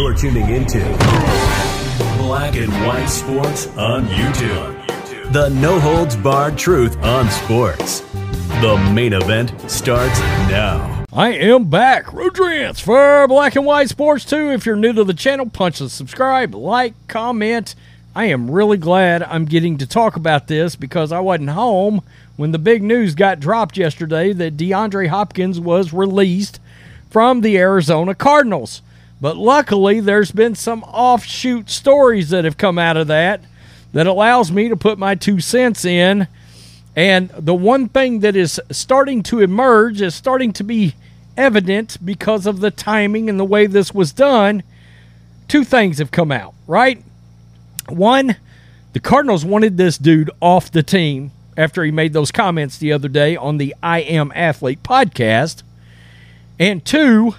You're tuning into Black and White Sports on YouTube. The no holds barred truth on sports. The main event starts now. I am back. Rodrance for Black and White Sports 2. If you're new to the channel, punch the subscribe, like, comment. I am really glad I'm getting to talk about this because I wasn't home when the big news got dropped yesterday that DeAndre Hopkins was released from the Arizona Cardinals. But luckily, there's been some offshoot stories that have come out of that that allows me to put my two cents in. And the one thing that is starting to emerge is starting to be evident because of the timing and the way this was done. Two things have come out, right? One, the Cardinals wanted this dude off the team after he made those comments the other day on the I Am Athlete podcast. And two,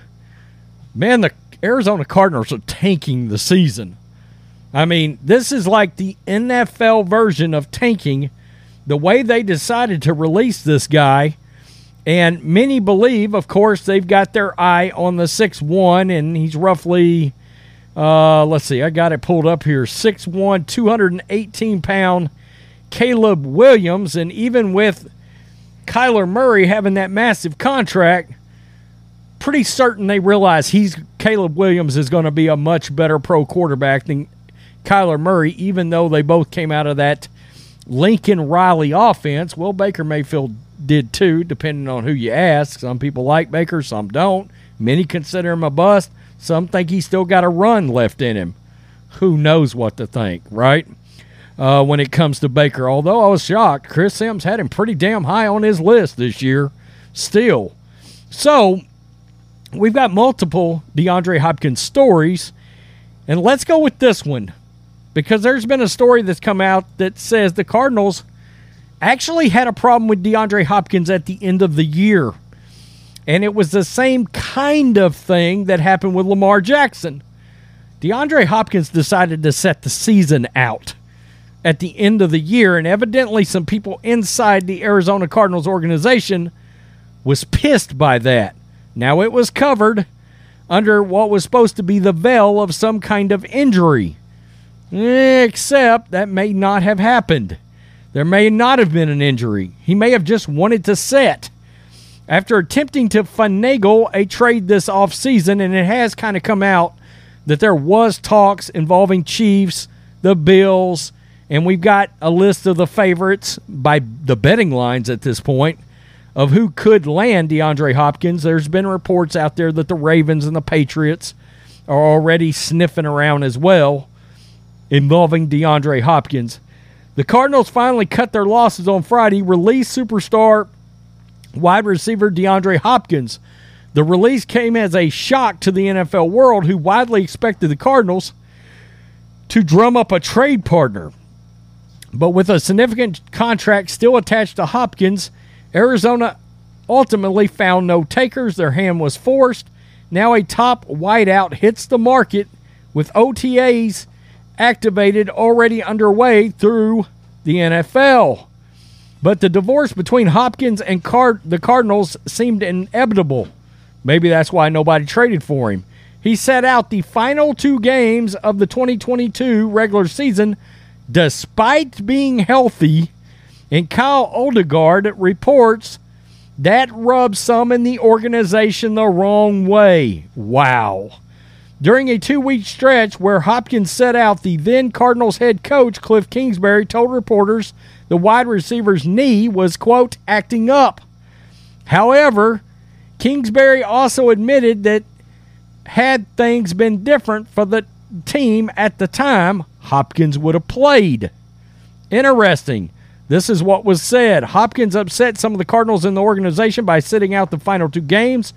man, the Arizona Cardinals are tanking the season. I mean, this is like the NFL version of tanking. The way they decided to release this guy, and many believe, of course, they've got their eye on the 6 1, and he's roughly, uh, let's see, I got it pulled up here 6'1, 218 pound Caleb Williams. And even with Kyler Murray having that massive contract, pretty certain they realize he's Caleb Williams is going to be a much better pro quarterback than Kyler Murray, even though they both came out of that Lincoln Riley offense. Well, Baker Mayfield did too, depending on who you ask. Some people like Baker, some don't. Many consider him a bust. Some think he's still got a run left in him. Who knows what to think, right? Uh, when it comes to Baker. Although I was shocked, Chris Sims had him pretty damn high on his list this year, still. So we've got multiple DeAndre Hopkins stories, and let's go with this one because there's been a story that's come out that says the Cardinals actually had a problem with DeAndre Hopkins at the end of the year. And it was the same kind of thing that happened with Lamar Jackson. DeAndre Hopkins decided to set the season out at the end of the year, and evidently some people inside the Arizona Cardinals organization was pissed by that. Now it was covered under what was supposed to be the veil of some kind of injury. Except that may not have happened. There may not have been an injury. He may have just wanted to set. After attempting to finagle a trade this offseason, and it has kind of come out that there was talks involving Chiefs, the Bills, and we've got a list of the favorites by the betting lines at this point of who could land DeAndre Hopkins. There's been reports out there that the Ravens and the Patriots are already sniffing around as well involving DeAndre Hopkins. The Cardinals finally cut their losses on Friday, released superstar wide receiver DeAndre Hopkins. The release came as a shock to the NFL world, who widely expected the Cardinals to drum up a trade partner. But with a significant contract still attached to Hopkins, Arizona ultimately found no takers. Their hand was forced. Now a top wideout hits the market with OTAs activated already underway through the NFL. But the divorce between Hopkins and Card- the Cardinals seemed inevitable. Maybe that's why nobody traded for him. He set out the final two games of the 2022 regular season despite being healthy and Kyle Odegard reports that rubs some in the organization the wrong way. Wow. During a two week stretch where Hopkins set out, the then Cardinals head coach, Kliff Kingsbury, told reporters the wide receiver's knee was, quote, acting up. However, Kingsbury also admitted that had things been different for the team at the time, Hopkins would have played. Interesting. This is what was said. Hopkins upset some of the Cardinals in the organization by sitting out the final two games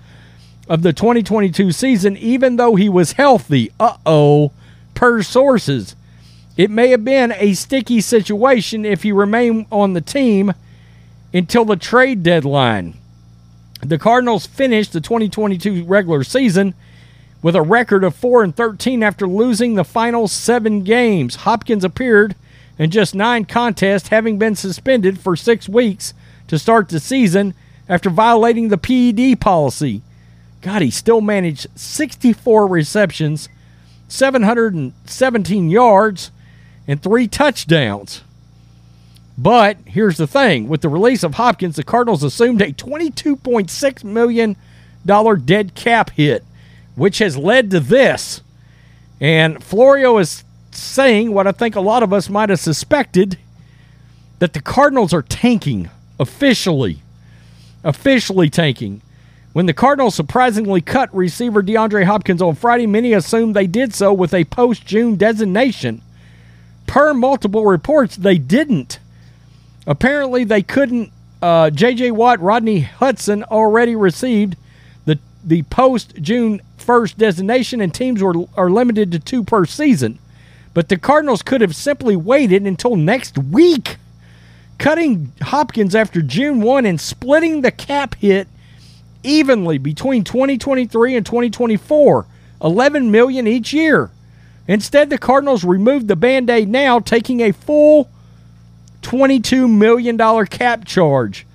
of the 2022 season, even though he was healthy. Uh oh, per sources. It may have been a sticky situation if he remained on the team until the trade deadline. The Cardinals finished the 2022 regular season with a record of 4 and 13 after losing the final 7 games. Hopkins appeared in just nine contests, having been suspended for six weeks to start the season after violating the PED policy. God, he still managed 64 receptions 717 yards, and three touchdowns. But here's the thing with the release of Hopkins, the Cardinals assumed a $22.6 million dead cap hit, which has led to this. And Florio is saying what I think a lot of us might have suspected that the Cardinals are tanking officially. Officially tanking. When the Cardinals surprisingly cut receiver DeAndre Hopkins on Friday, many assumed they did so with a post June designation. Per multiple reports, they didn't. Apparently, they couldn't. Uh, J.J. Watt, Rodney Hudson already received the the post June 1st designation, and teams were are limited to two per season. But the Cardinals could have simply waited until next week, cutting Hopkins after June 1 and splitting the cap hit evenly between 2023 and 2024, 11 million each year. Instead, the Cardinals removed the band-aid now, taking a full $22 million cap charge.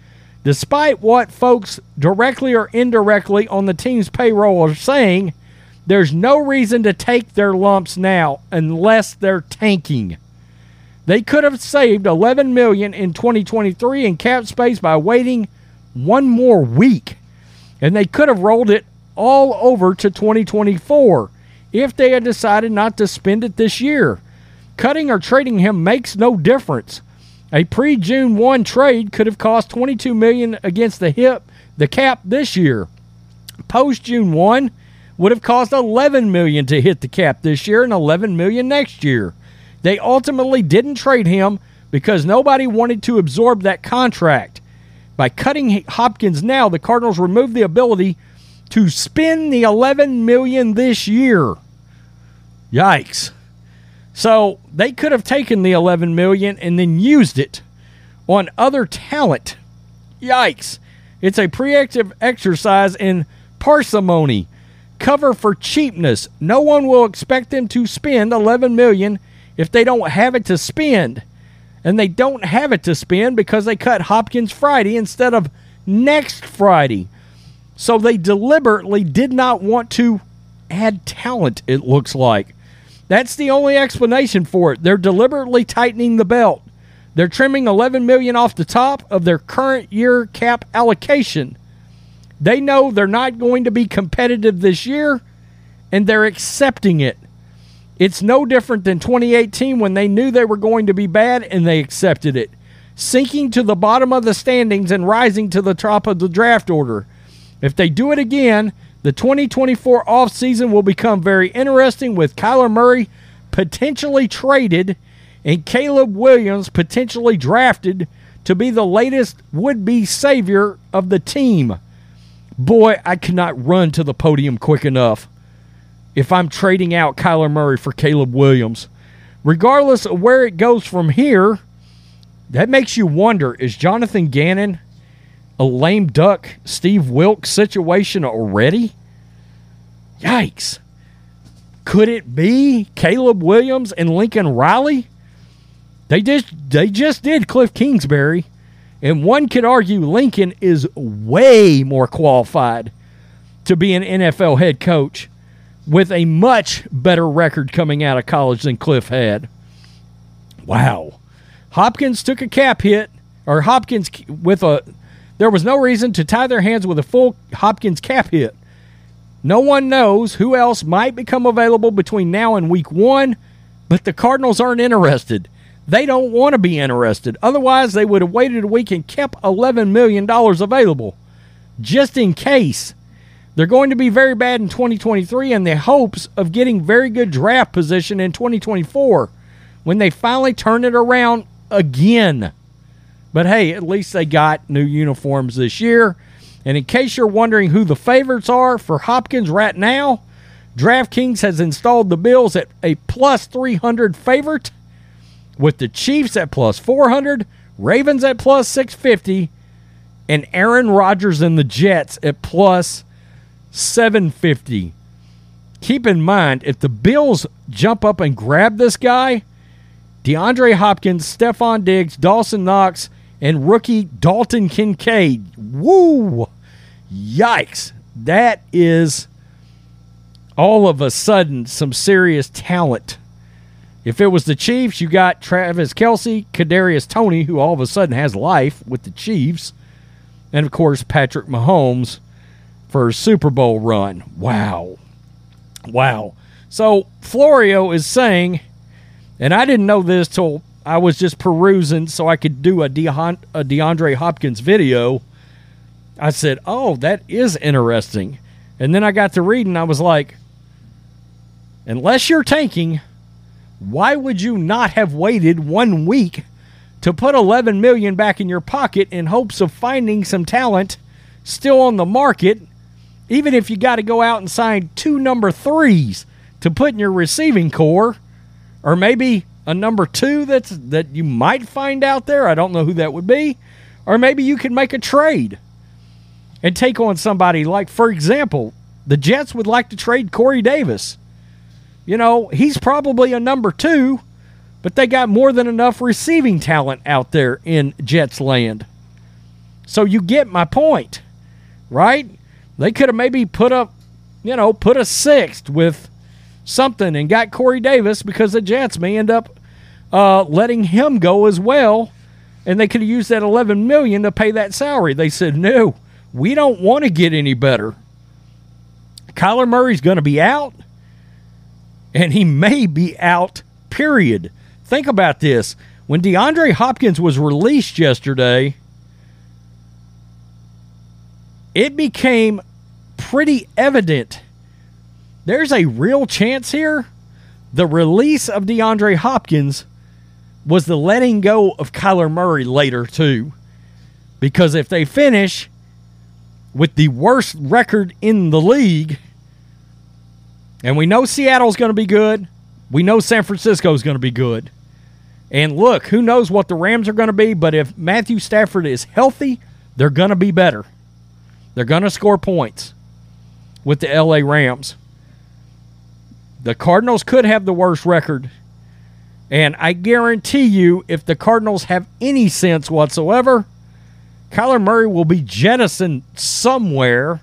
Despite what folks directly or indirectly on the team's payroll are saying, there's no reason to take their lumps now unless they're tanking. They could have saved 11 million in 2023 in cap space by waiting one more week. And they could have rolled it all over to 2024 if they had decided not to spend it this year. Cutting or trading him makes no difference. A pre-June 1 trade could have cost 22 million against the hip, the cap this year. Post June 1 would have cost 11 million to hit the cap this year and 11 million next year. They ultimately didn't trade him because nobody wanted to absorb that contract. By cutting Hopkins now, the Cardinals removed the ability to spend the 11 million this year. Yikes. So they could have taken the 11 million and then used it on other talent. Yikes. It's a preemptive exercise in parsimony. Cover for cheapness. No one will expect them to spend 11 million if they don't have it to spend. And they don't have it to spend because they cut Hopkins Friday instead of next Friday. So they deliberately did not want to add talent, it looks like. That's the only explanation for it. They're deliberately tightening the belt. They're trimming 11 million off the top of their current year cap allocation. They know they're not going to be competitive this year and they're accepting it. It's no different than 2018 when they knew they were going to be bad and they accepted it. Sinking to the bottom of the standings and rising to the top of the draft order. If they do it again, the 2024 offseason will become very interesting with Kyler Murray potentially traded and Caleb Williams potentially drafted to be the latest would be savior of the team. Boy, I cannot run to the podium quick enough if I'm trading out Kyler Murray for Caleb Williams. Regardless of where it goes from here, that makes you wonder is Jonathan Gannon a lame duck Steve Wilks situation already? Yikes. Could it be Caleb Williams and Lincoln Riley? They just they just did Kliff Kingsbury, and one could argue Lincoln is way more qualified to be an NFL head coach with a much better record coming out of college than Kliff had. Wow. Hopkins took a cap hit, or Hopkins with a there was no reason to tie their hands with a full Hopkins cap hit. No one knows who else might become available between now and week one, but the Cardinals aren't interested. They don't want to be interested. Otherwise, they would have waited a week and kept $11 million available just in case. They're going to be very bad in 2023 in the hopes of getting very good draft position in 2024 when they finally turn it around again. But hey, at least they got new uniforms this year. And in case you're wondering who the favorites are for Hopkins right now, DraftKings has installed the Bills at a plus 300 favorite, with the Chiefs at plus 400, Ravens at plus 650, and Aaron Rodgers and the Jets at plus 750. Keep in mind, if the Bills jump up and grab this guy, DeAndre Hopkins, Stefon Diggs, Dawson Knox, and rookie Dalton Kincaid. Woo! Yikes. That is all of a sudden some serious talent. If it was the Chiefs, you got Travis Kelce, Kadarius Toney, who all of a sudden has life with the Chiefs, and of course Patrick Mahomes for a Super Bowl run. Wow. Wow. So Florio is saying, and I didn't know this till I was just perusing so I could do a, DeAndre Hopkins video. I said, oh, that is interesting. And then I got to reading, I was like, unless you're tanking, why would you not have waited one week to put 11 million back in your pocket in hopes of finding some talent still on the market even if you got to go out and sign two number threes to put in your receiving corps, or maybe a number two that's that you might find out there. I don't know who that would be. Or maybe you could make a trade and take on somebody like, for example, the Jets would like to trade Corey Davis. You know, he's probably a number two, but they got more than enough receiving talent out there in Jets land. So you get my point, right? They could have maybe put up, you know, put a sixth with something and got Corey Davis because the Jets may end up uh, letting him go as well, and they could have used that 11 million to pay that salary. They said, "No, we don't want to get any better." Kyler Murray's going to be out, and he may be out. Period. Think about this: when DeAndre Hopkins was released yesterday, it became pretty evident there's a real chance here. The release of DeAndre Hopkins was the letting go of Kyler Murray later, too. Because if they finish with the worst record in the league, and we know Seattle's going to be good, we know San Francisco's going to be good. And look, who knows what the Rams are going to be, but if Matthew Stafford is healthy, they're going to be better. They're going to score points with the LA Rams. The Cardinals could have the worst record. And I guarantee you, if the Cardinals have any sense whatsoever, Kyler Murray will be jettisoned somewhere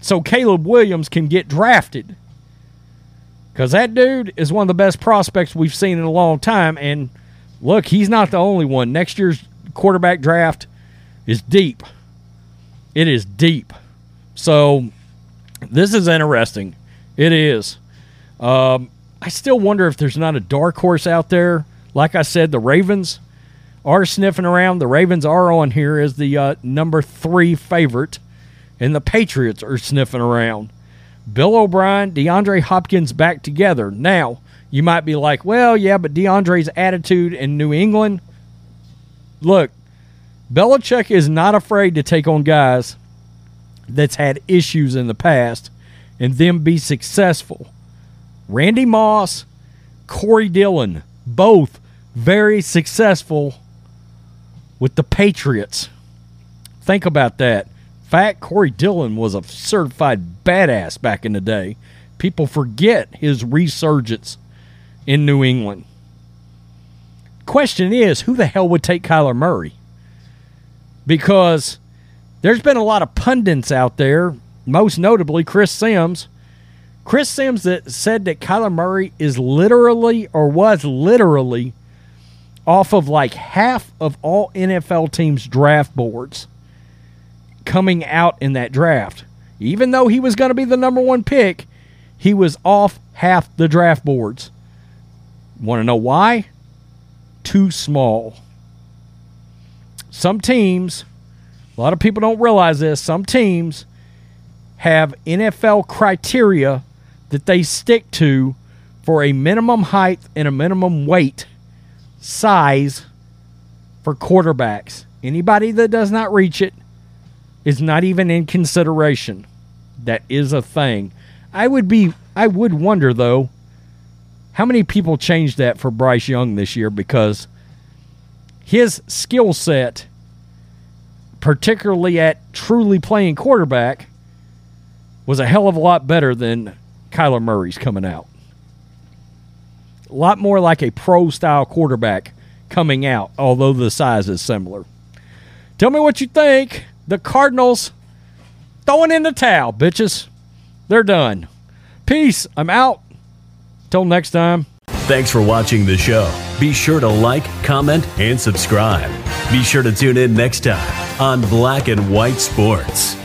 so Caleb Williams can get drafted. Because that dude is one of the best prospects we've seen in a long time. And look, he's not the only one. Next year's quarterback draft is deep. It is deep. So this is interesting. It is. Um, I still wonder if there's not a dark horse out there. Like I said, the Ravens are sniffing around. The Ravens are on here as the uh, number three favorite, and the Patriots are sniffing around. Bill O'Brien, DeAndre Hopkins back together. Now, you might be like, well, yeah, but DeAndre's attitude in New England. Look, Belichick is not afraid to take on guys that's had issues in the past and them be successful. Randy Moss, Corey Dillon, both very successful with the Patriots. Think about that. Fact, Corey Dillon was a certified badass back in the day. People forget his resurgence in New England. Question is, who the hell would take Kyler Murray? Because there's been a lot of pundits out there, most notably Chris Sims. Chris Sims that said that Kyler Murray is literally or was literally off of like half of all NFL teams' draft boards coming out in that draft. Even though he was going to be the number one pick, he was off half the draft boards. Want to know why? Too small. Some teams a lot of people don't realize this. Some teams have NFL criteria that they stick to for a minimum height and a minimum weight size for quarterbacks. Anybody that does not reach it is not even in consideration. That is a thing. I would be I would wonder though how many people changed that for Bryce Young this year because his skill set particularly at truly playing quarterback, was a hell of a lot better than Kyler Murray's coming out. A lot more like a pro style quarterback coming out, although the size is similar. Tell me what you think. The Cardinals throwing in the towel, bitches. They're done. Peace. I'm out. Till next time. Thanks for watching the show. Be sure to like, comment, and subscribe. Be sure to tune in next time on Black and White Sports.